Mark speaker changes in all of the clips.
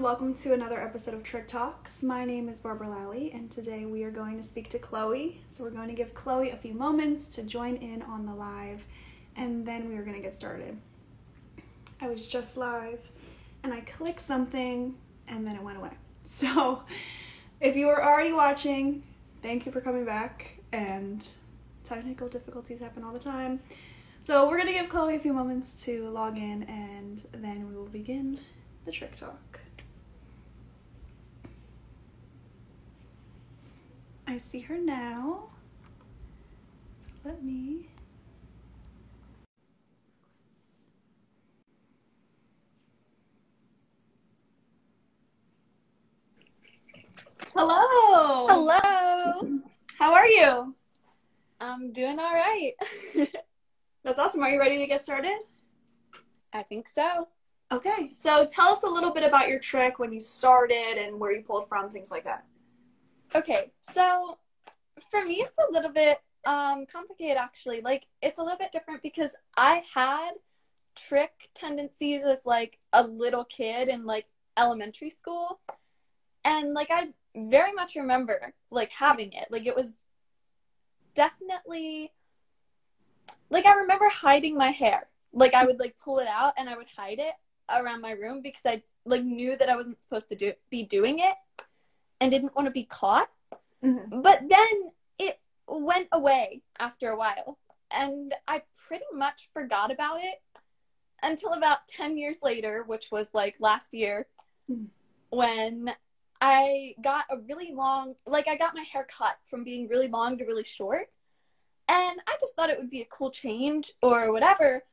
Speaker 1: Welcome to another episode of Trich Talks. My name is Barbara Lally, and today we are going to speak to Chloe. So, we're going to give Chloe a few moments to join in on the live, and then we are going to get started. I was just live, and I clicked something, and then it went away. So, if you are already watching, thank you for coming back, and technical difficulties happen all the time. So, we're going to give Chloe a few moments to log in, and then we will begin the Trich Talk. I see her now. So let me. Hello.
Speaker 2: Hello.
Speaker 1: How are you?
Speaker 2: I'm doing all right.
Speaker 1: That's awesome. Are you ready to get started?
Speaker 2: I think so.
Speaker 1: Okay. So tell us a little bit about your trich when you started and where you pulled from, things like that.
Speaker 2: Okay, so for me, it's a little bit um, complicated actually. Like, it's a little bit different because I had trich tendencies as like a little kid in like elementary school. And like, I very much remember like having it. Like, it was definitely like, I remember hiding my hair. Like, I would like pull it out and I would hide it around my room because I like knew that I wasn't supposed to do be doing it and didn't want to be caught. Mm-hmm. But then it went away after a while. And I pretty much forgot about it until about 10 years later, which was like last year, mm-hmm. when I got a really long, like, I got my hair cut from being really long to really short. And I just thought it would be a cool change or whatever.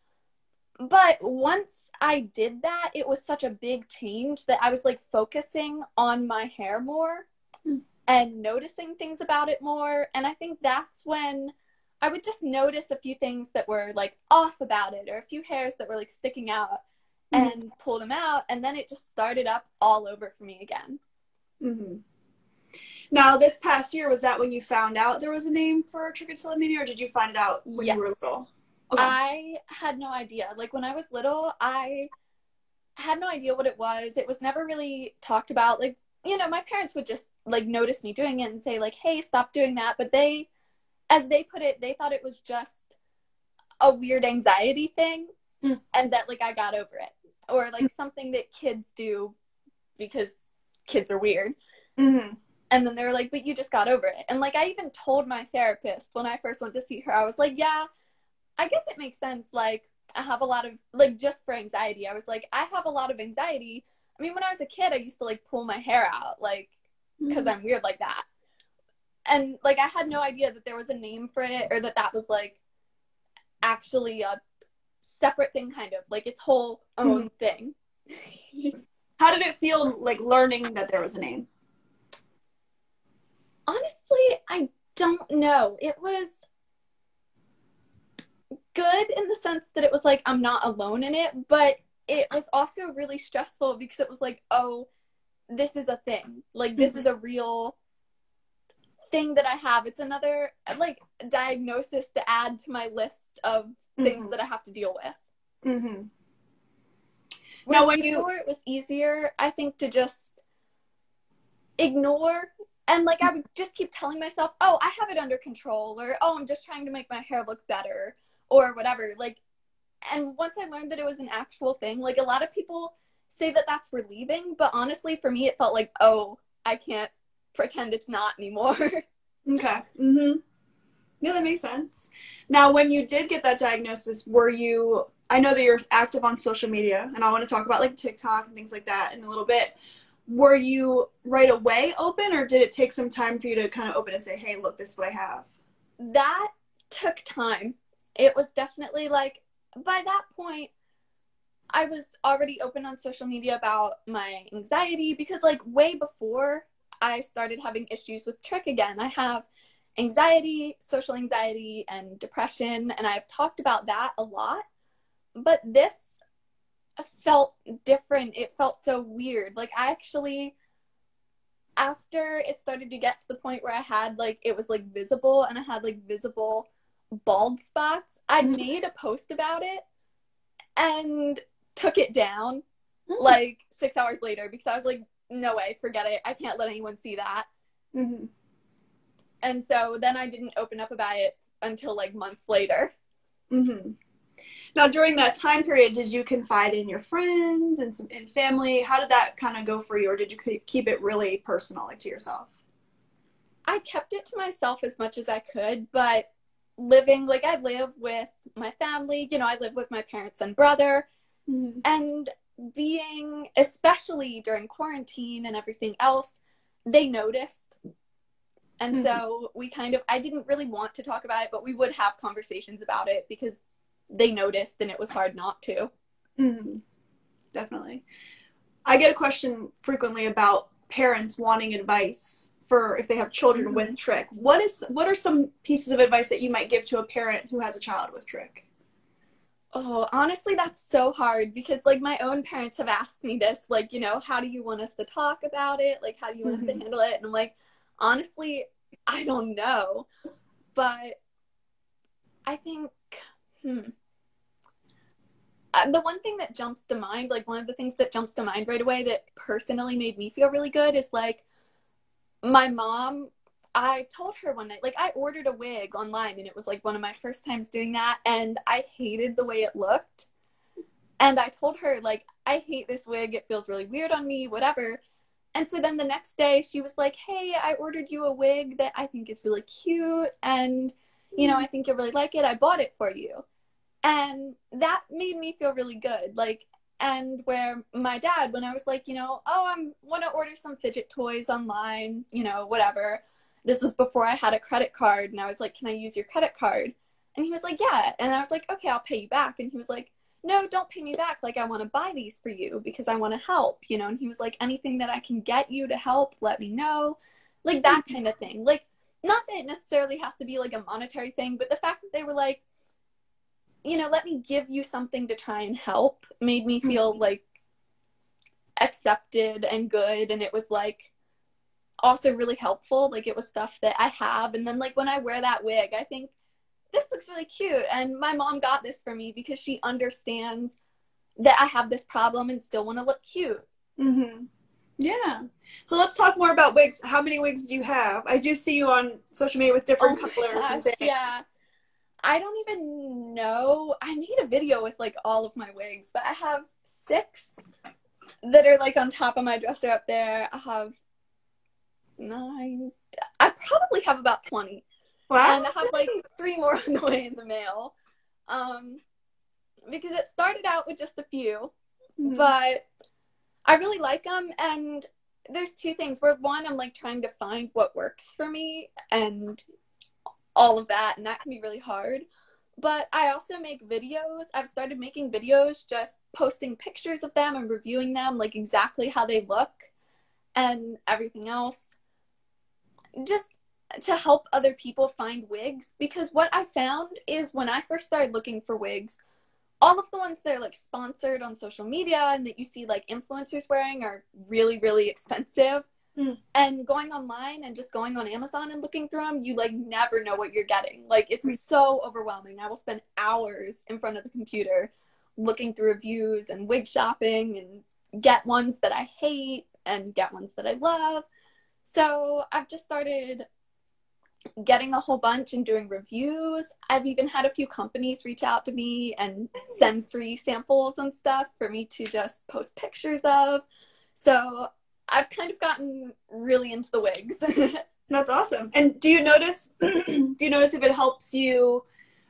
Speaker 2: But once I did that, it was such a big change that I was like focusing on my hair more mm. and noticing things about it more. And I think that's when I would just notice a few things that were like off about it or a few hairs that were like sticking out mm. and pulled them out. And then it just started up all over for me again.
Speaker 1: Mm-hmm. Now, this past year, was that when you found out there was a name for trichotillomania or did you find it out when yes. you were little?
Speaker 2: Okay. I had no idea. Like when I was little, I had no idea what it was. It was never really talked about. Like, you know, my parents would just like notice me doing it and say like, "Hey, stop doing that." But they as they put it, they thought it was just a weird anxiety thing mm. and that like I got over it or like mm. something that kids do because kids are weird. Mm-hmm. And then they were like, but you just got over it. And like, I even told my therapist when I first went to see her, I was like, yeah, I guess it makes sense. Like, I have a lot of, like, just for anxiety, I was like, I have a lot of anxiety. I mean, when I was a kid, I used to, like, pull my hair out, like, because mm-hmm. I'm weird like that. And, like, I had no idea that there was a name for it or that that was, like, actually a separate thing, kind of, like, its whole own mm-hmm. thing.
Speaker 1: How did it feel, like, learning that there was a name?
Speaker 2: Honestly, I don't know. It was good in the sense that it was like I'm not alone in it, but it was also really stressful because it was like, oh, this is a thing. Like this is a real thing that I have. It's another like diagnosis to add to my list of things mm-hmm. that I have to deal with. Mm-hmm. Now, when before you... it was easier, I think, to just ignore and like I would just keep telling myself, "Oh, I have it under control," or "Oh, I'm just trying to make my hair look better," or whatever. Like, and once I learned that it was an actual thing, like a lot of people say that that's relieving, but honestly, for me, it felt like, oh, I can't pretend it's not anymore.
Speaker 1: okay. Mm-hmm. Yeah, that makes sense. Now, when you did get that diagnosis, were you? I know that you're active on social media, and I want to talk about like TikTok and things like that in a little bit. Were you right away open, or did it take some time for you to kind of open and say, "Hey, look, this is what I have"?
Speaker 2: That took time it was definitely like by that point I was already open on social media about my anxiety because like way before I started having issues with trich again. I have anxiety, social anxiety and depression and I've talked about that a lot. But this felt different. It felt so weird. Like I actually after it started to get to the point where I had like it was like visible and I had like visible bald spots, I mm-hmm. made a post about it and took it down like six hours later because I was like, no way, forget it. I can't let anyone see that.
Speaker 1: Mm-hmm.
Speaker 2: And so then I didn't open up about it until like months later.
Speaker 1: Mm-hmm. Now, during that time period, did you confide in your friends and some in family? How did that kind of go for you, or did you keep it really personal, like to yourself?
Speaker 2: I kept it to myself as much as I could, but living like I live with my family, you know, I live with my parents and brother,
Speaker 1: mm-hmm.
Speaker 2: and being especially during quarantine and everything else, they noticed. And mm-hmm. so we kind of I didn't really want to talk about it, but we would have conversations about it because they noticed and it was hard not to.
Speaker 1: Mm-hmm. Definitely. I get a question frequently about parents wanting advice for if they have children mm-hmm. with trich. What is what are some pieces of advice that you might give to a parent who has a child with trich?
Speaker 2: Oh, honestly, that's so hard because like my own parents have asked me this, like, you know, how do you want us to talk about it? Like, how do you want mm-hmm. us to mm-hmm. handle it? And I'm like, honestly, I don't know. But I think, hmm. Uh, the one thing that jumps to mind, like one of the things that jumps to mind right away that personally made me feel really good is like my mom I told her one night, like I ordered a wig online and it was like one of my first times doing that and I hated the way it looked. And I told her, like, I hate this wig. It feels really weird on me, whatever. And so then the next day she was like, Hey, I ordered you a wig that I think is really cute and you know, I think you'll really like it. I bought it for you. And that made me feel really good. Like and where my dad when i was like you know oh i'm want to order some fidget toys online you know whatever. This was before i had a credit card and i was like can i use your credit card? And he was like yeah. And i was like okay i'll pay you back. And he was like no don't pay me back. Like i want to buy these for you because i want to help you know. And he was like anything that i can get you to help let me know. Like that mm-hmm. kind of thing. Like not that it necessarily has to be like a monetary thing but the fact that they were like you know, let me give you something to try and help made me feel mm-hmm. like accepted and good. And it was like also really helpful. Like it was stuff that I have. And then, like, when I wear that wig, I think this looks really cute. And my mom got this for me because she understands that I have this problem and still want to look cute.
Speaker 1: Mm-hmm. Yeah. So let's talk more about wigs. How many wigs do you have? I do see you on social media with different oh colors gosh, and things.
Speaker 2: Yeah. I don't even know. I made a video with like all of my wigs, but I have six that are like on top of my dresser up there. I have nine. I probably have about 20.
Speaker 1: Wow.
Speaker 2: And I have like three more on the way in the mail. Um, because it started out with just a few, mm-hmm. but I really like them. And there's two things where one, I'm like trying to find what works for me. And all of that and that can be really hard. But i also make videos. I've started making videos just posting pictures of them and reviewing them like exactly how they look and everything else just to help other people find wigs. Because what i found is when i first started looking for wigs all of the ones that are like sponsored on social media and that you see like influencers wearing are really really expensive
Speaker 1: Mm.
Speaker 2: And going online and just going on Amazon and looking through them, you like never know what you're getting. Like it's so overwhelming. I will spend hours in front of the computer looking through reviews and wig shopping and get ones that I hate and get ones that I love. So I've just started getting a whole bunch and doing reviews. I've even had a few companies reach out to me and send free samples and stuff for me to just post pictures of. So I've kind of gotten really into the wigs.
Speaker 1: That's awesome. And do you notice do you notice if it helps you,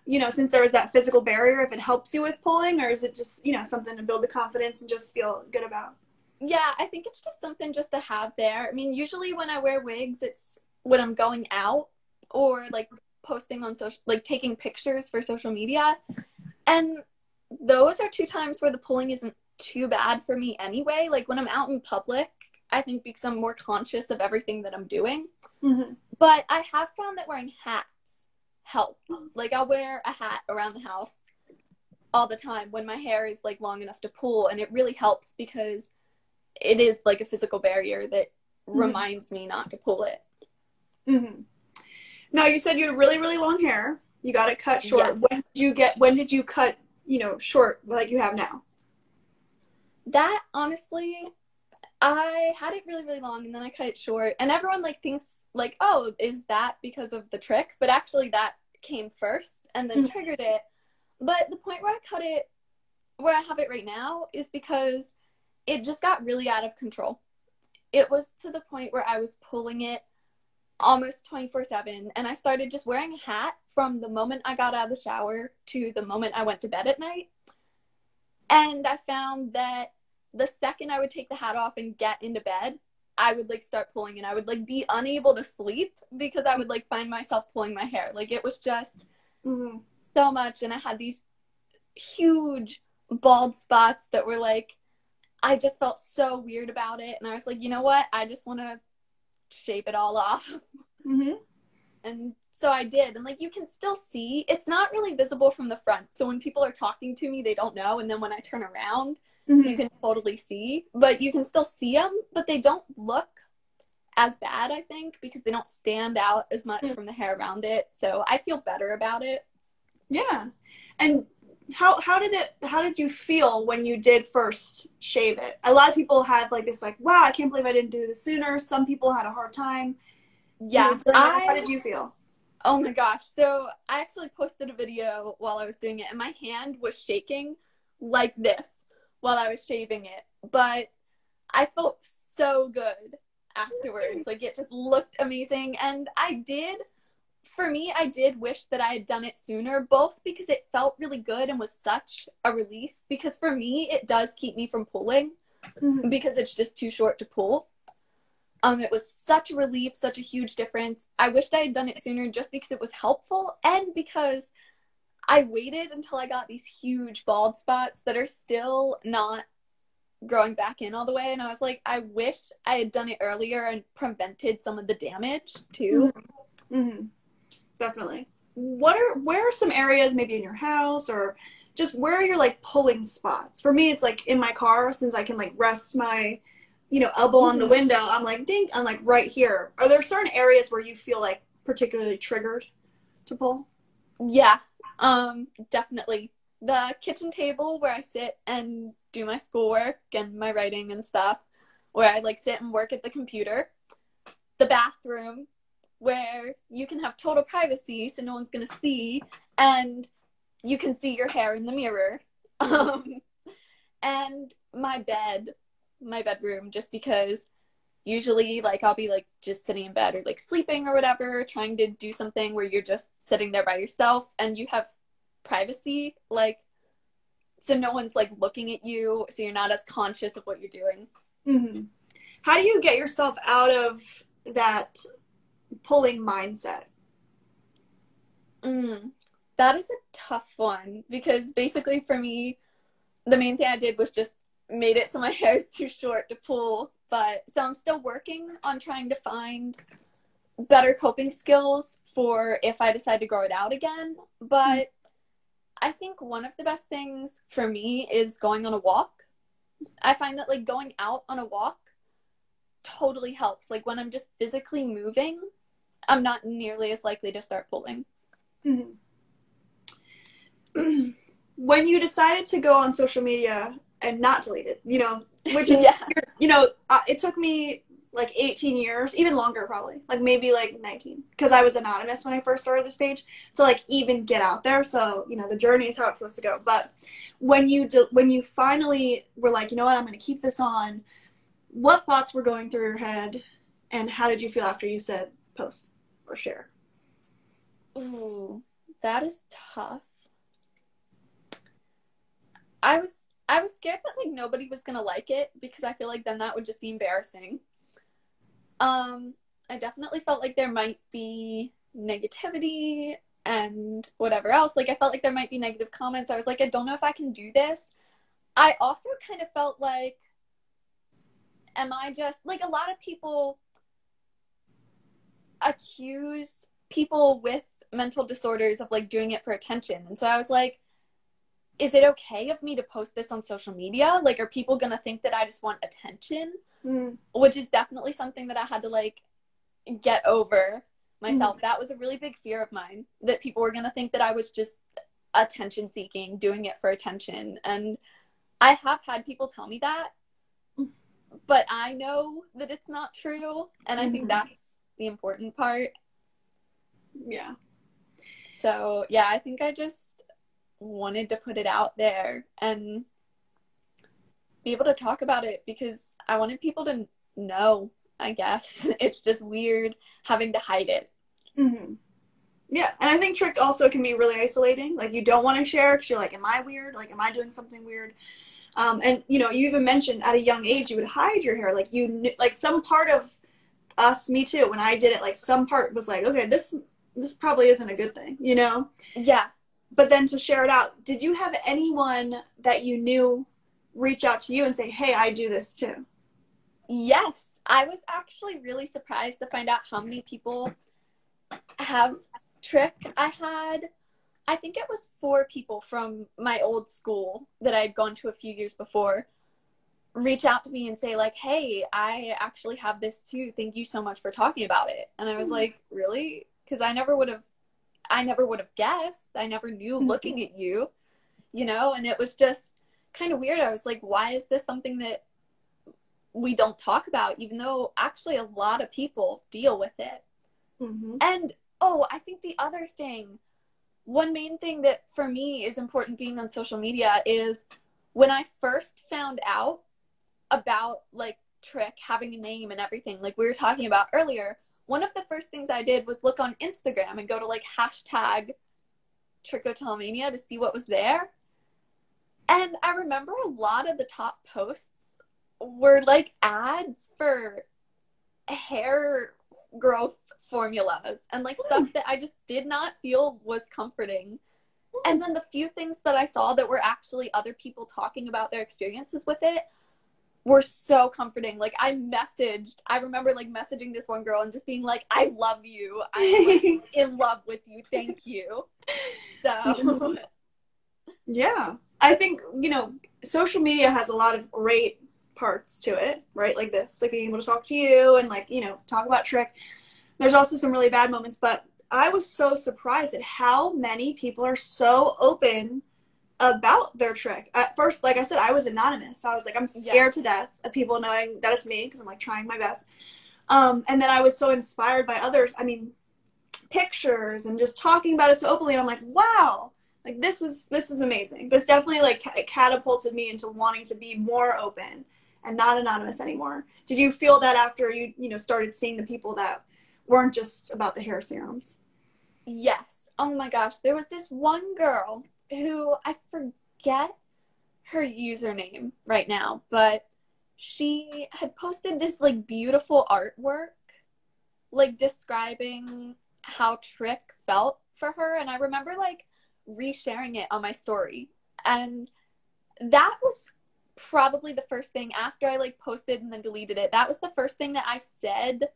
Speaker 1: you know, since there was that physical barrier, if it helps you with pulling or is it just, you know, something to build the confidence and just feel good about?
Speaker 2: Yeah, I think it's just something just to have there. I mean, usually when I wear wigs, it's when I'm going out or like posting on social like taking pictures for social media. And those are two times where the pulling isn't too bad for me anyway. Like when I'm out in public, I think because I'm more conscious of everything that I'm doing.
Speaker 1: Mm-hmm.
Speaker 2: But I have found that wearing hats helps. Like I'll wear a hat around the house all the time when my hair is like long enough to pull and it really helps because it is like a physical barrier that mm-hmm. reminds me not to pull it.
Speaker 1: Mm-hmm. Now you said you had really really long hair. You got it cut short.
Speaker 2: Yes.
Speaker 1: When did you get when did you cut, you know, short like you have now?
Speaker 2: That honestly, I had it really, really long and then I cut it short. And everyone like thinks like, oh, is that because of the trich? But actually that came first and then
Speaker 1: Mhm.
Speaker 2: triggered it. But the point where I cut it where I have it right now is because it just got really out of control. It was to the point where I was pulling it almost 24 7 and I started just wearing a hat from the moment I got out of the shower to the moment I went to bed at night. And I found that the second I would take the hat off and get into bed, I would like start pulling and I would like be unable to sleep because I would like find myself pulling my hair. Like it was just
Speaker 1: hmm
Speaker 2: so much and I had these huge bald spots that were like I just felt so weird about it and I was like, "You know what? I just want to shave it all off."
Speaker 1: hmm
Speaker 2: And so I did. And like you can still see, it's not really visible from the front. So when people are talking to me, they don't know. And then when I turn around,
Speaker 1: hmm
Speaker 2: you can totally see. But you can still see them, but they don't look as bad, I think, because they don't stand out as much
Speaker 1: Mm.
Speaker 2: from the hair around it. So I feel better about it.
Speaker 1: Yeah. And how how did it how did you feel when you did first shave it? A lot of people had like this like, wow, I can't believe I didn't do this sooner. Some people had a hard time.
Speaker 2: Yeah.
Speaker 1: dealing. How did you feel?
Speaker 2: oh my gosh. So I actually posted a video while I was doing it, and my hand was shaking like this while I was shaving it. But I felt so good afterwards. Like it just looked amazing. And I did, for me, I did wish that I had done it sooner, both because it felt really good and was such a relief. Because for me, it does keep me from pulling
Speaker 1: Mhm.
Speaker 2: because it's just too short to pull. Um, it was such a relief, such a huge difference. I wished I had done it sooner just because it was helpful and because I waited until I got these huge bald spots that are still not growing back in all the way. And I was like, I wished I had done it earlier and prevented some of the damage too.
Speaker 1: hmm Definitely. What are where are some areas maybe in your house or just where you're your like pulling spots? For me, it's like in my car since I can like rest my, you know, elbow on the
Speaker 2: Mhm.
Speaker 1: window. I'm like dink. I'm like right here. Are there certain areas where you feel like particularly triggered to pull?
Speaker 2: Yeah, um, definitely. The kitchen table where I sit and do my schoolwork and my writing and stuff, where I like sit and work at the computer. The bathroom where you can have total privacy so no one's gonna see and you can see your hair in the mirror. Um, and my bed, my bedroom, just because usually like I'll be like just sitting in bed or like sleeping or whatever, trying to do something where you're just sitting there by yourself and you have privacy, like so no one's like looking at you, so you're not as conscious of what you're doing.
Speaker 1: hmm How do you get yourself out of that pulling mindset?
Speaker 2: Mm, that is a tough one because basically for me, the main thing I did was just made it so my hair is too short to pull. But so I'm still working on trying to find better coping skills for if I decide to grow it out again. But I think one of the best things for me is going on a walk. I find that like going out on a walk totally helps. Like when I'm just physically moving, I'm not nearly as likely to start pulling.
Speaker 1: Mhm. when you decided to go on social media and not delete it, you know, which is,
Speaker 2: Yeah.
Speaker 1: you know, uh, it took me like 18 years, even longer probably, like maybe like 19, because I was anonymous when I first started this page to like even get out there. So you know, the journey is how it's supposed to go. But when you de- when you finally were like, you know what, I'm going to keep this on. What thoughts were going through your head, and how did you feel after you said post or share?
Speaker 2: Ooh, that is tough. I was I was scared that like nobody was gonna like it because I feel like then that would just be embarrassing. Um, I definitely felt like there might be negativity and whatever else. Like I felt like there might be negative comments. I was like, I don't know if I can do this. I also kind of felt like, am I just like a lot of people accuse people with mental disorders of like doing it for attention. And so I was like, is it okay of me to post this on social media? Like, are people gonna think that I just want attention?
Speaker 1: Mm,
Speaker 2: Which is definitely something that I had to like get over myself. That was a really big fear of mine that people were gonna think that I was just attention seeking, doing it for attention. And I have had people tell me that, but I know that it's not true. And I think
Speaker 1: Mhm.
Speaker 2: that's the important part.
Speaker 1: Yeah.
Speaker 2: So, yeah, I think I just wanted to put it out there and be able to talk about it because I wanted people to know, I guess. It's just weird having to hide it.
Speaker 1: hmm Yeah, and I think trich also can be really isolating. Like you don't want to share because you're like, "Am I weird? Like, am I doing something weird?" Um, and you know, you even mentioned at a young age you would hide your hair. Like you, knew, like some part of us, me too. When I did it, like some part was like, "Okay, this this probably isn't a good thing," you know.
Speaker 2: Yeah.
Speaker 1: But then to share it out, did you have anyone that you knew reach out to you and say, "Hey, I do this too"?
Speaker 2: Yes, I was actually really surprised to find out how many people have trich. I had, I think it was four people from my old school that I had gone to a few years before reach out to me and say like, "Hey, I actually have this too. Thank you so much for talking about it." And I was
Speaker 1: Mhm.
Speaker 2: like, "Really?" Because I never would have, I never would have guessed. I never knew
Speaker 1: Mhm.
Speaker 2: looking at you, you know. And it was just kind of weird. I was like, "Why is this something that?" we don't talk about, even though actually a lot of people deal with it.
Speaker 1: Mm-hmm.
Speaker 2: And oh, I think the other thing, one main thing that for me is important being on social media is when I first found out about like Trich having a name and everything, like we were talking about earlier, one of the first things I did was look on Instagram and go to like hashtag Trichotillomania to see what was there. And I remember a lot of the top posts were like ads for hair growth formulas and like stuff that I just did not feel was comforting. Hmm. And then the few things that I saw that were actually other people talking about their experiences with it were so comforting. Like I messaged, I remember like messaging this one girl and just being like, I love you. I'm like, in love with you. Thank you. So
Speaker 1: Yeah. I think, you know, social media has a lot of great parts to it, right? Like this, like being able to talk to you and like, you know, talk about Trich. There's also some really bad moments, but I was so surprised at how many people are so open about their trich. At first, like I said, I was anonymous. I was like, I'm scared to death of people knowing that it's me because I'm like trying my best. Um, and then I was so inspired by others. I mean, pictures and just talking about it so openly. And I'm like, wow, like this is this is amazing. This definitely like ca- catapulted me into wanting to be more open and not anonymous anymore. Did you feel that after you you know started seeing the people that weren't just about the hair serums?
Speaker 2: Yes. Oh my gosh. There was this one girl who I forget her username right now, but she had posted this like beautiful artwork, like describing how Trich felt for her. And I remember like resharing it on my story. And that was probably the first thing after I like posted and then deleted it. That was the first thing that I said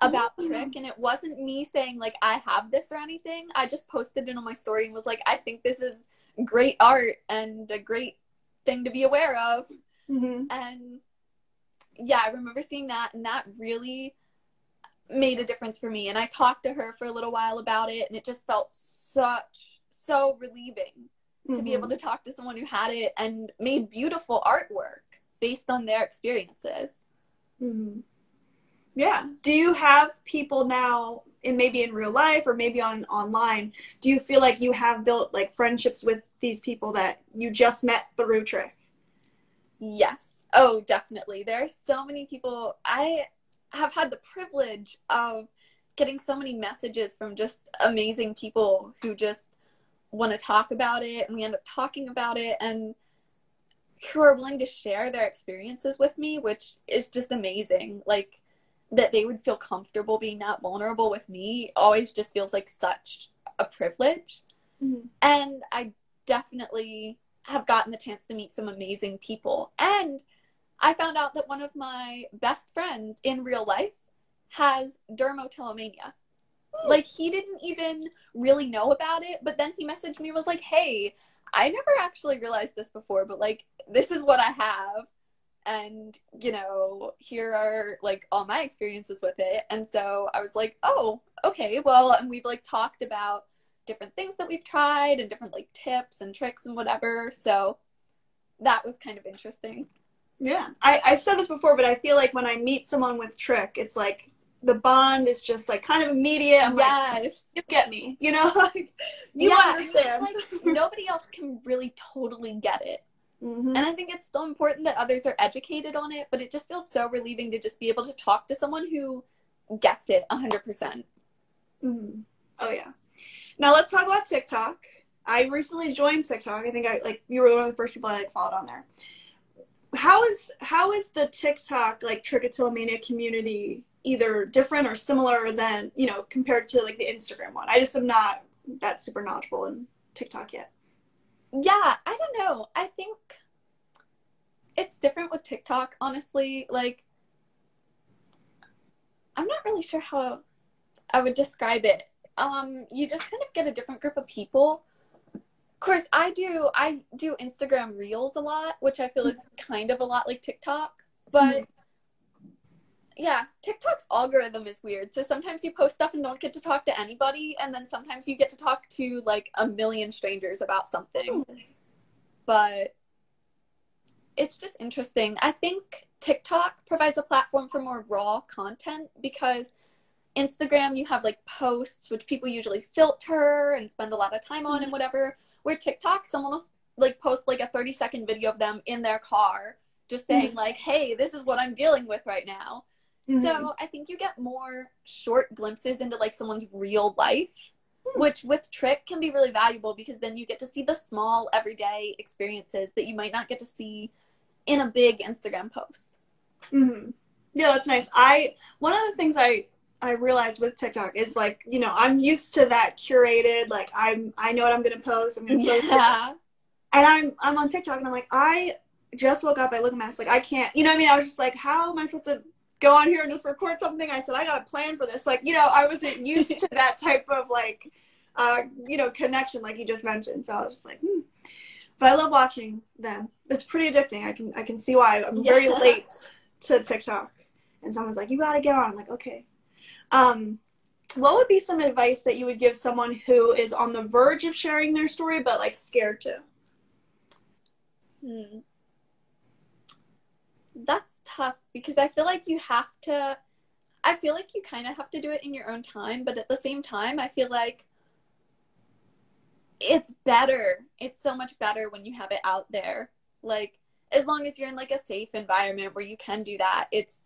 Speaker 2: about
Speaker 1: Ooh.
Speaker 2: Trich, and it wasn't me saying like I have this or anything. I just posted it on my story and was like, I think this is great art and a great thing to be aware of.
Speaker 1: Mm-hmm.
Speaker 2: And yeah, I remember seeing that, and that really made a difference for me. And I talked to her for a little while about it, and it just felt such so relieving to be able to talk to someone who had it and made beautiful artwork based on their experiences.
Speaker 1: hmm Yeah. Do you have people now, and maybe in real life or maybe on online? Do you feel like you have built like friendships with these people that you just met through Trich?
Speaker 2: Yes. Oh, definitely. There are so many people. I have had the privilege of getting so many messages from just amazing people who just want to talk about it, and we end up talking about it, and who are willing to share their experiences with me, which is just amazing. Like, that they would feel comfortable being that vulnerable with me always just feels like such a privilege.
Speaker 1: Mm-hmm.
Speaker 2: And I definitely have gotten the chance to meet some amazing people. And I found out that one of my best friends in real life has dermatillomania. Like he didn't even really know about it, but then he messaged me and was like, "Hey, I never actually realized this before, but like this is what I have." And, you know, here are like all my experiences with it. And so I was like, "Oh, okay. Well, and we've like talked about different things that we've tried and different like tips and tricks and whatever. So that was kind of interesting.
Speaker 1: Yeah, I, I've said this before, but I feel like when I meet someone with Trich, it's like the bond is just like kind of immediate. I'm
Speaker 2: yes.
Speaker 1: Like, you get me, you know? like, you
Speaker 2: yeah,
Speaker 1: understand.
Speaker 2: Like, nobody else can really totally get it.
Speaker 1: Mm-hmm.
Speaker 2: And I think it's still important that others are educated on it, but it just feels so relieving to just be able to talk to someone who gets it 100%. percent
Speaker 1: mm-hmm. Oh, yeah. Now let's talk about TikTok. I recently joined TikTok. I think I like you were one of the first people I like, followed on there. How is how is the TikTok like trichotillomania community either different or similar than you know compared to like the Instagram one? I just am not that super knowledgeable in TikTok yet.
Speaker 2: Yeah, I don't know. I think it's different with TikTok, honestly. Like, I'm not really sure how I would describe it. Um, you just kind of get a different group of people. Of course, I do I do Instagram Reels a lot, which I feel is kind of a lot like TikTok, but mm-hmm yeah, TikTok's algorithm is weird. So sometimes you post stuff and don't get to talk to anybody, and then sometimes you get to talk to like a million strangers about something. But it's just interesting. I think TikTok provides a platform for more raw content because Instagram, you have like posts, which people usually filter and spend a lot of time on and mm-hmm. whatever. Where TikTok, someone will like post like a 30 second video of them in their car just saying mm-hmm. like hey this is what i'm dealing with right now Mm-hmm. So I think you get more short glimpses into like someone's real life, mm-hmm. Which with Trich can be really valuable because then you get to see the small everyday experiences that you might not get to see in a big Instagram post.
Speaker 1: Mm-hmm. Yeah, that's nice. I one of the things I I realized with TikTok is like you know I'm used to that curated like I'm I know what I'm gonna post I'm gonna post yeah. it, and I'm I'm on TikTok and I'm like I just woke up I look at my like I can't you know what I mean I was just like how am I supposed to go on here and just record something. I said, I got a plan for this. Like, you know, I wasn't used to that type of like, uh, you know, connection like you just mentioned. So I was just like, hmm. But I love watching them. It's pretty addicting. I can I can see why. I'm very yeah. late to TikTok, and someone's like, "You got to get on." I'm like, "Okay." Um, what would be some advice that you would give someone who is on the verge of sharing their story but like scared to?
Speaker 2: Hmm that's tough because I feel like you have to I feel like you kind of have to do it in your own time, but at the same time, I feel like it's better. It's so much better when you have it out there. Like as long as you're in like a safe environment where you can do that, it's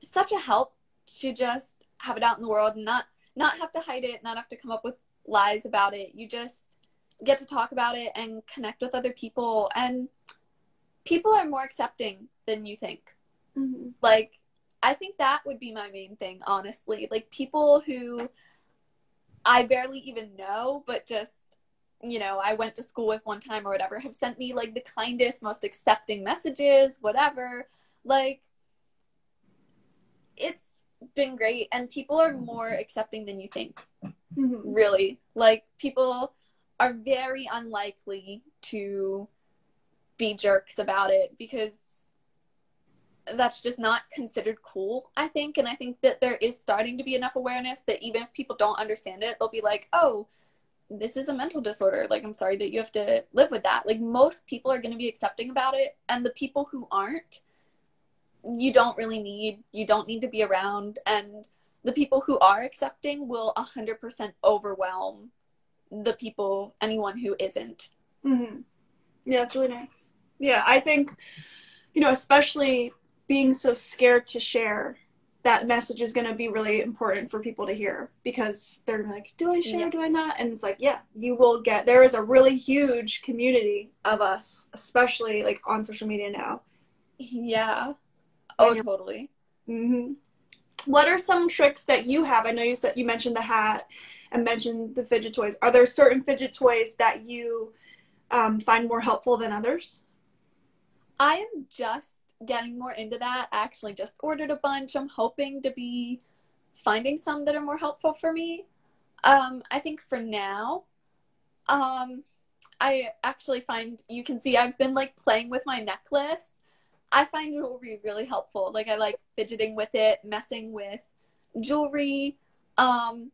Speaker 2: such a help to just have it out in the world and not not have to hide it, not have to come up with lies about it. You just get to talk about it and connect with other people and people are more accepting than you think. Mm-hmm. Like, I think that would be my main thing, honestly. Like, people who I barely even know, but just, you know, I went to school with one time or whatever, have sent me like the kindest, most accepting messages, whatever. Like, it's been great, and people are more accepting than you think. Mm-hmm. Really. Like, people are very unlikely to be jerks about it because that's just not considered cool, I think. And I think that there is starting to be enough awareness that even if people don't understand it, they'll be like, oh, this is a mental disorder. Like, I'm sorry that you have to live with that. Like, most people are going to be accepting about it. And the people who aren't, you don't really need, you don't need to be around. And the people who are accepting will 100% overwhelm the people, anyone who isn't.
Speaker 1: Mm-hmm. Yeah, it's really nice. Yeah i think you know especially being so scared to share that message is going to be really important for people to hear because they're like do i share? Yeah. do i not? And it's like yeah you will get there is a really huge community of us especially like on social media now.
Speaker 2: Yeah. Oh totally.
Speaker 1: Mm-hmm. what are some tricks that you have? I know you said you mentioned the hat and mentioned the fidget toys. Are there certain fidget toys that you um, find more helpful than others
Speaker 2: I am just getting more into that. I actually just ordered a bunch. I'm hoping to be finding some that are more helpful for me. Um, I think for now, um, I actually find you can see I've been like playing with my necklace. I find jewelry really helpful. Like I like fidgeting with it, messing with jewelry, um,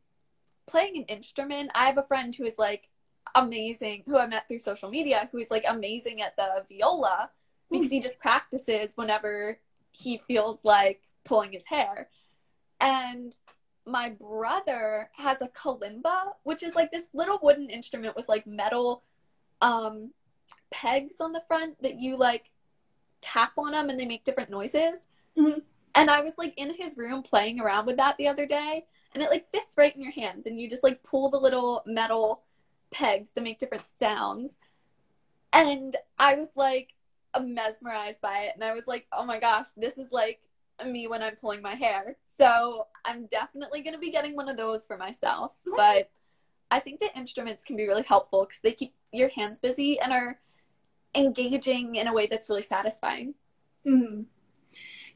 Speaker 2: playing an instrument. I have a friend who is like amazing, who I met through social media, who's like amazing at the viola because he just practices whenever he feels like pulling his hair. And my brother has a kalimba, which is like this little wooden instrument with like metal um pegs on the front that you like tap on them and they make different noises.
Speaker 1: Mhm.
Speaker 2: And I was like in his room playing around with that the other day, and it like fits right in your hands, and you just like pull the little metal pegs to make different sounds. And I was like mesmerized by it, and I was like, oh my gosh, this is like me when I'm pulling my hair. So I'm definitely gonna be getting one of those for myself. But I think the instruments can be really helpful because they keep your hands busy and are engaging in a way that's really satisfying.
Speaker 1: hmm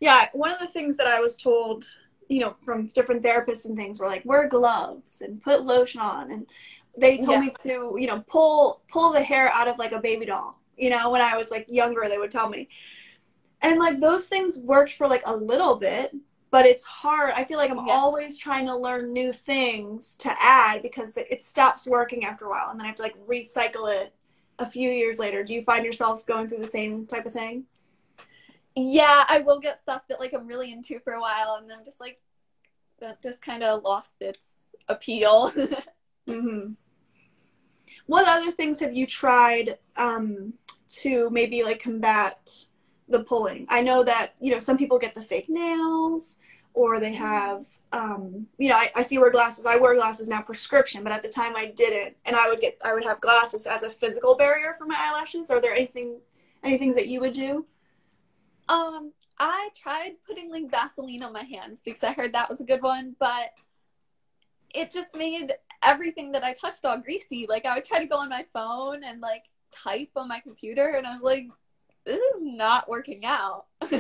Speaker 1: Yeah, one of the things that I was told, you know, from different therapists and things were like, wear gloves and put lotion on, and they told
Speaker 2: Yeah.
Speaker 1: me to, you know, pull pull the hair out of like a baby doll. You know, when I was like younger, they would tell me, and like those things worked for like a little bit, but it's hard. I feel like I'm
Speaker 2: Yeah.
Speaker 1: always trying to learn new things to add because it- stops working after a while, and then I have to like recycle it a few years later. Do you find yourself going through the same type of thing?
Speaker 2: Yeah, I will get stuff that like I'm really into for a while, and then just like that just kind of lost its appeal.
Speaker 1: hmm What other things have you tried um, to maybe like combat the pulling? I know that you know some people get the fake nails, or they have um, you know I, I see wear glasses. I wear glasses now prescription, but at the time I didn't, and I would get I would have glasses as a physical barrier for my eyelashes. Are there anything any things that you would do?
Speaker 2: Um, I tried putting like Vaseline on my hands because I heard that was a good one, but it just made everything that I touched all greasy. Like I would try to go on my phone and like type on my computer, and I was like, this is not working out.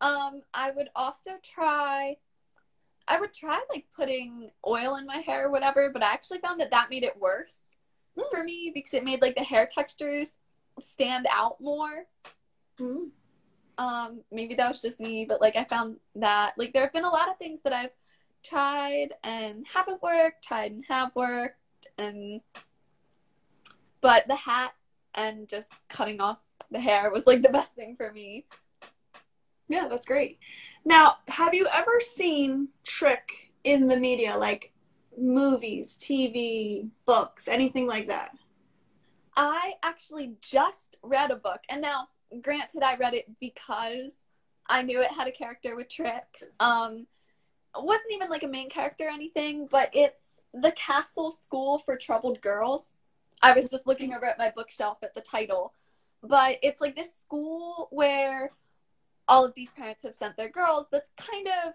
Speaker 2: um, I would also try. I would try like putting oil in my hair or whatever, but I actually found that that made it worse
Speaker 1: Mm.
Speaker 2: for me because it made like the hair textures stand out more
Speaker 1: Mhm.
Speaker 2: um maybe that was just me but like i found that like there have been a lot of things that i've tried and haven't worked tried and have worked and but the hat and just cutting off the hair was like the best thing for me
Speaker 1: Yeah, that's great. Now, have you ever seen Trich in the media, like movies, TV, books, anything like that?
Speaker 2: i actually just read a book and now granted i read it because i knew it had a character with trich um wasn't even like a main character or anything but it's the castle school for troubled girls i was just looking over at my bookshelf at the title but it's like this school where all of these parents have sent their girls that's kind of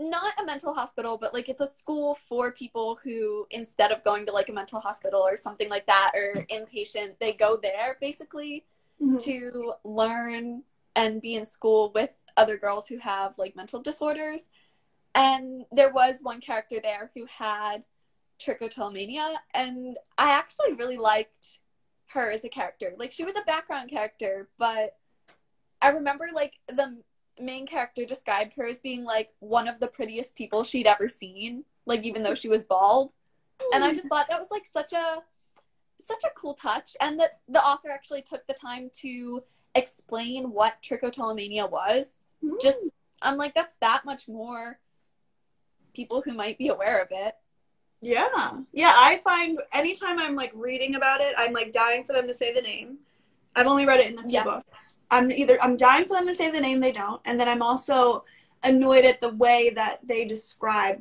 Speaker 2: not a mental hospital but like it's a school for people who instead of going to like a mental hospital or something like that or inpatient they go there basically
Speaker 1: Mhm.
Speaker 2: to learn and be in school with other girls who have like mental disorders. And there was one character there who had trichotillomania, and I actually really liked her as a character. Like she was a background character, but I remember like the main character described her as being like one of the prettiest people she'd ever seen, like even though she was bald. And I just thought that was like such a such a cool touch and that the author actually took the time to explain what trichotillomania was
Speaker 1: Mm.
Speaker 2: just i'm like that's that much more people who might be aware of it
Speaker 1: Yeah. Yeah, I find anytime I'm like reading about it, I'm like dying for them to say the name. I've only read it in a few
Speaker 2: Yeah.
Speaker 1: books. I'm either I'm dying for them to say the name, they don't, and then I'm also annoyed at the way that they describe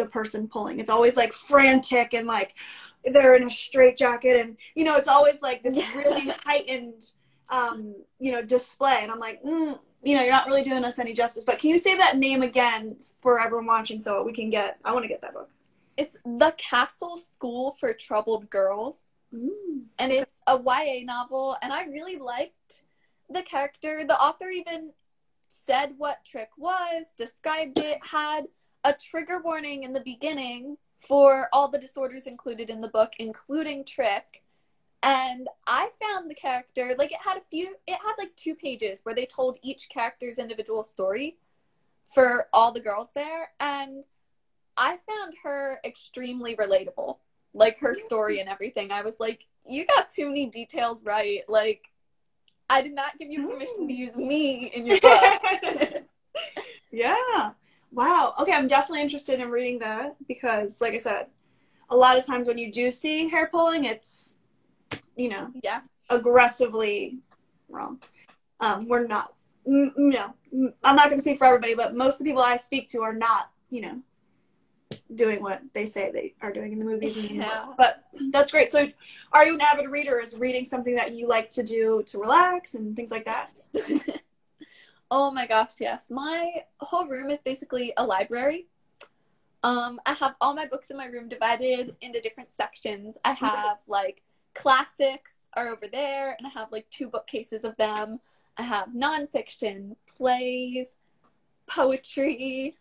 Speaker 1: the person pulling. It's always like frantic and like they're in a straight jacket and you know, it's always like this really heightened um, you know, display and I'm like, mm, you know, you're not really doing us any justice. But can you say that name again for everyone watching so we can get I want to get that book.
Speaker 2: it's the castle school for troubled girls
Speaker 1: Mm.
Speaker 2: and it's a YA novel and I really liked the character. The author even said what Trich was, described it, had a trigger warning in the beginning for all the disorders included in the book, including Trich. And I found the character like it had a few it had like two pages where they told each character's individual story for all the girls there and I found her extremely relatable like her story and everything. I was like, you got too many details right. Like, I did not give you permission to oh. use me in your book.
Speaker 1: yeah. Wow. Okay, I'm definitely interested in reading that because, like I said, a lot of times when you do see hair pulling, it's, you know,
Speaker 2: yeah,
Speaker 1: aggressively wrong. Um, we're not, you know, I'm not going to speak for everybody, but most of the people I speak to are not, you know, doing what they say they are doing in the movies and yeah. But that's great. So, are you an avid reader? Is reading something that you like to do to relax and things like that?
Speaker 2: oh my gosh, yes. My whole room is basically a library. Um, I have all my books in my room divided into different sections. I have like classics are over there, and I have like two bookcases of them. I have nonfiction, plays, poetry,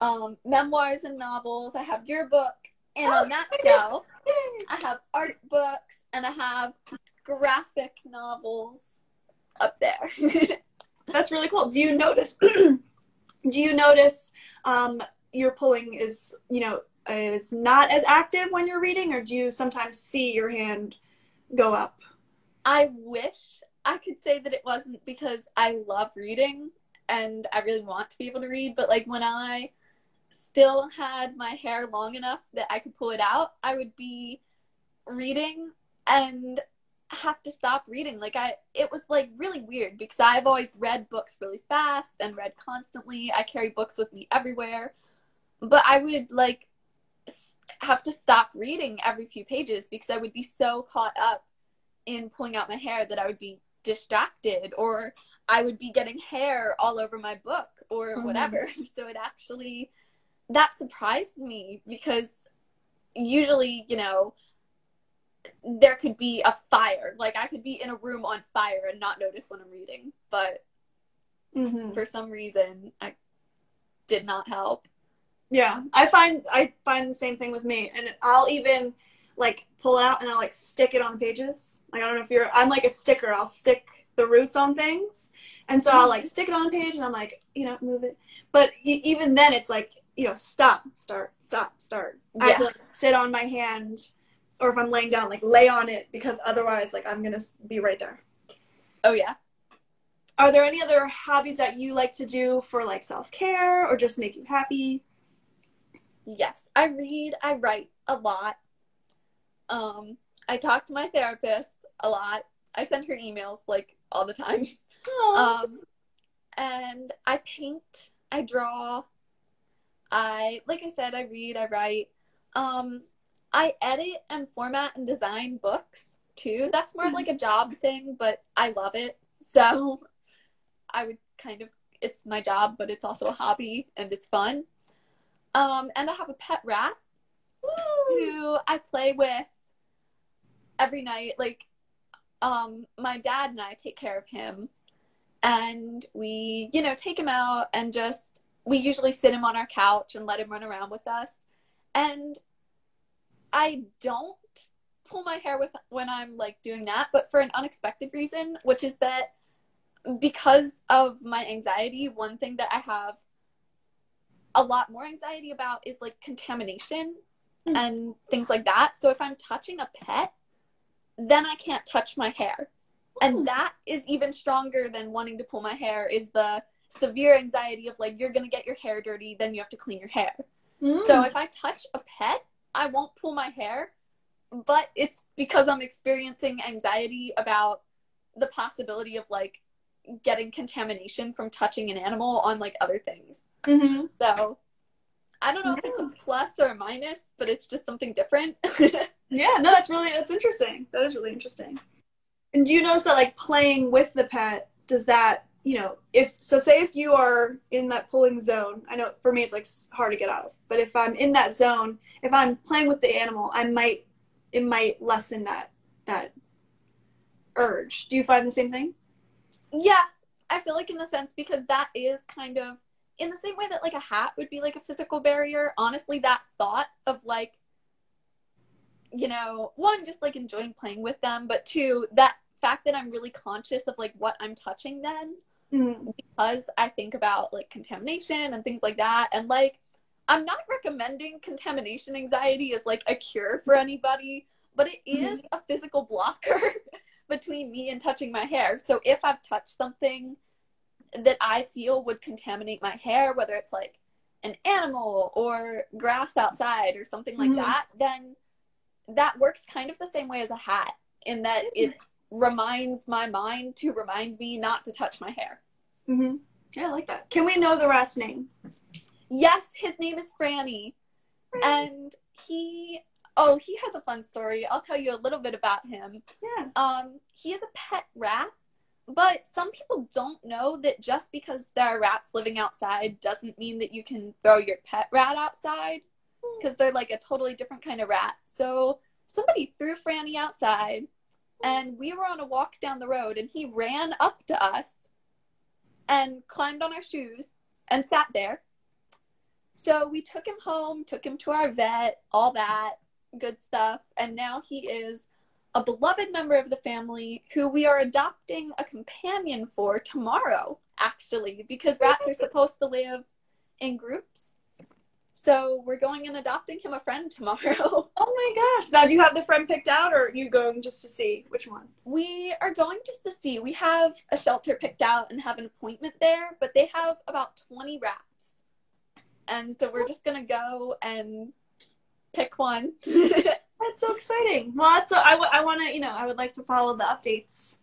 Speaker 2: um, memoirs and novels. I have your book, and on that shelf, I have art books and I have graphic novels up there.
Speaker 1: That's really cool. Do you notice? do you notice um, your pulling is you know is not as active when you're reading, or do you sometimes see your hand go up?
Speaker 2: I wish I could say that it wasn't because I love reading and I really want to be able to read, but like when I still had my hair long enough that I could pull it out, I would be reading and have to stop reading. Like I it was like really weird because I've always read books really fast and read constantly. I carry books with me everywhere. But I would like have to stop reading every few pages because I would be so caught up in pulling out my hair that I would be distracted or I would be getting hair all over my book or mm-hmm. whatever. So it actually that surprised me because usually, you know, there could be a fire. Like I could be in a room on fire and not notice when I'm reading, but mm-hmm. for some reason, I did not help.
Speaker 1: Yeah, I find I find the same thing with me, and I'll even like pull it out and I'll like stick it on the pages. Like I don't know if you're, I'm like a sticker. I'll stick the roots on things, and so I'll like mm-hmm. stick it on the page, and I'm like, you know, move it. But even then, it's like you know, stop, start, stop, start. Yeah. I have to like sit on my hand, or if I'm laying down, like lay on it because otherwise, like I'm gonna be right there.
Speaker 2: Oh yeah.
Speaker 1: Are there any other hobbies that you like to do for like self care or just make you happy?
Speaker 2: Yes, I read. I write a lot. Um, I talk to my therapist a lot. I send her emails like all the time. Um, and I paint. I draw. I like I said, I read, I write. Um, I edit and format and design books too. That's more like a job thing, but I love it. So I would kind of it's my job, but it's also a hobby and it's fun. Um, and I have a pet rat who I play with every night. Like, um, my dad and I take care of him, and we, you know, take him out and just we usually sit him on our couch and let him run around with us. And I don't pull my hair with when I'm like doing that, but for an unexpected reason, which is that because of my anxiety, one thing that I have a lot more anxiety about is like contamination mm. and things like that. So if I'm touching a pet, then I can't touch my hair. And hmm. that is even stronger than wanting to pull my hair is the severe anxiety of like you're gonna get your hair dirty, then you have to clean your hair. Mm. So if I touch a pet, I won't pull my hair, but it's because I'm experiencing anxiety about the possibility of like getting contamination from touching an animal on like other things. Mm-hmm. So I don't know yeah. if it's a plus or a minus, but it's just something different.
Speaker 1: yeah, no, that's really that's interesting. That is really interesting. And do you notice that like playing with the pet does that you know, if so, say if you are in that pulling zone, I know for me it's like hard to get out of, but if I'm in that zone, if I'm playing with the animal, I might, it might lessen that that urge. Do you find the same thing?
Speaker 2: Yeah, I feel like in the sense because that is kind of in the same way that like a hat would be like a physical barrier. Honestly, that thought of like, you know, one just like enjoying playing with them, but two that fact that I'm really conscious of like what I'm touching then mm-hmm. because I think about like contamination and things like that. And like I'm not recommending contamination anxiety as like a cure for anybody, but it is a physical blocker between me and touching my hair. So if I've touched something that I feel would contaminate my hair, whether it's like an animal or grass outside or something like
Speaker 1: Mhm.
Speaker 2: that, then that works kind of the same way as a hat in that it reminds my mind to remind me not to touch my hair.
Speaker 1: Mm-hmm. Yeah, I like that. Can we know the rat's name?
Speaker 2: Yes, his name is Franny. And he oh, he has a fun story. I'll tell you a little bit about him.
Speaker 1: Yeah.
Speaker 2: Um, he is a pet rat, but some people don't know that just because there are rats living outside doesn't mean that you can throw your pet rat outside hmm. because they're like a totally different kind of rat. So somebody threw Franny outside and we were on a walk down the road and he ran up to us and climbed on our shoes and sat there. So we took him home, took him to our vet, all that good stuff, and now he is a beloved member of the family who we are adopting a companion for tomorrow, actually, because rats are supposed to live in groups. So we're going and adopting him a friend tomorrow.
Speaker 1: Oh my gosh. Now, do you have the friend picked out or are you going just to see which one?
Speaker 2: We are going just to see. We have a shelter picked out and have an appointment there, but they have about 20 rats. And so we're just going to go and pick one.
Speaker 1: That's so exciting. Well, that's I, w- I want to, you know, I would like to follow the updates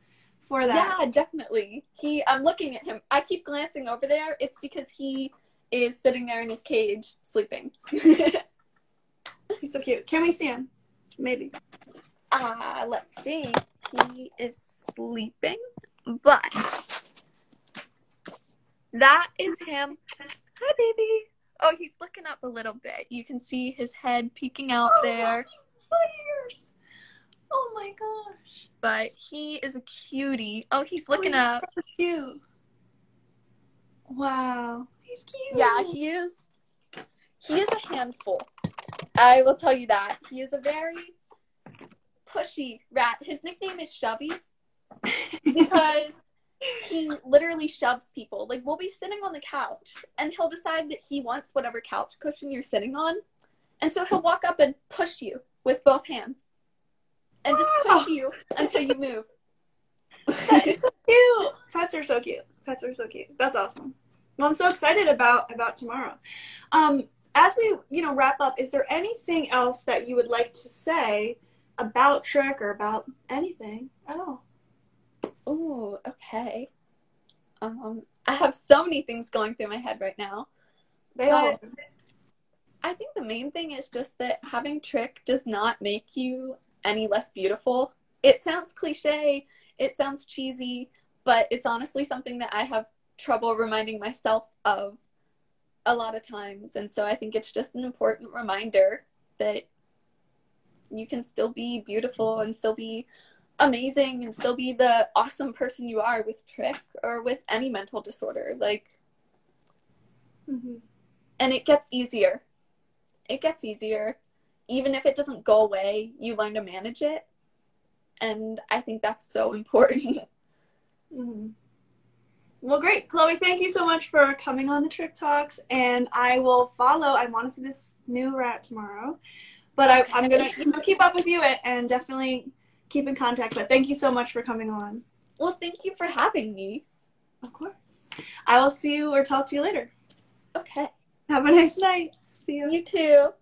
Speaker 1: for that.
Speaker 2: yeah, definitely. He I'm looking at him. I keep glancing over there. It's because he is sitting there in his cage sleeping.
Speaker 1: He's so cute. Can we see him? Maybe.
Speaker 2: Uh, let's see. He is sleeping, but that is him. Hi, baby. Oh, he's looking up a little bit. You can see his head peeking out there,
Speaker 1: Oh my gosh.
Speaker 2: but he is a cutie. Oh, he's oh, looking
Speaker 1: oh, he's
Speaker 2: up.
Speaker 1: So cute. Wow. He's cute.
Speaker 2: Yeah, he is. He is a handful. I will tell you that. He is a very pushy rat. His nickname is Shovey because he literally shoves people. Like we'll be sitting on the couch and he'll decide that he wants whatever couch cushion you're sitting on. And so he'll walk up and push you with both hands. And just push you until you move.
Speaker 1: That is so cute. Pets are so cute. Pets are so cute. That's awesome. Well, I'm so excited about about tomorrow. Um, as we you know wrap up, is there anything else that you would like to say about Trich or about anything at all?
Speaker 2: Oh, okay. Um, I have so many things going through my head right now.
Speaker 1: They all.
Speaker 2: I think the main thing is just that having trich does not make you any less beautiful. It sounds cliche, it sounds cheesy, but it's honestly something that I have trouble reminding myself of a lot of times. And so I think it's just an important reminder that you can still be beautiful and still be amazing and still be the awesome person you are with trich or with any mental disorder. Like,
Speaker 1: Mhm.
Speaker 2: and it gets easier. It gets easier. Even if it doesn't go away, you learn to manage it. And I think that's so important.
Speaker 1: Mhm. Well, great, Chloe. Thank you so much for coming on the Trich Talks, and I will follow. I want to see this new rat tomorrow, but I, I'm gonna keep up with you and, and definitely keep in contact. But thank you so much for coming on.
Speaker 2: well, thank you for having me.
Speaker 1: Of course. I will see you or talk to you later.
Speaker 2: Okay.
Speaker 1: Have a nice night. See you.
Speaker 2: You too.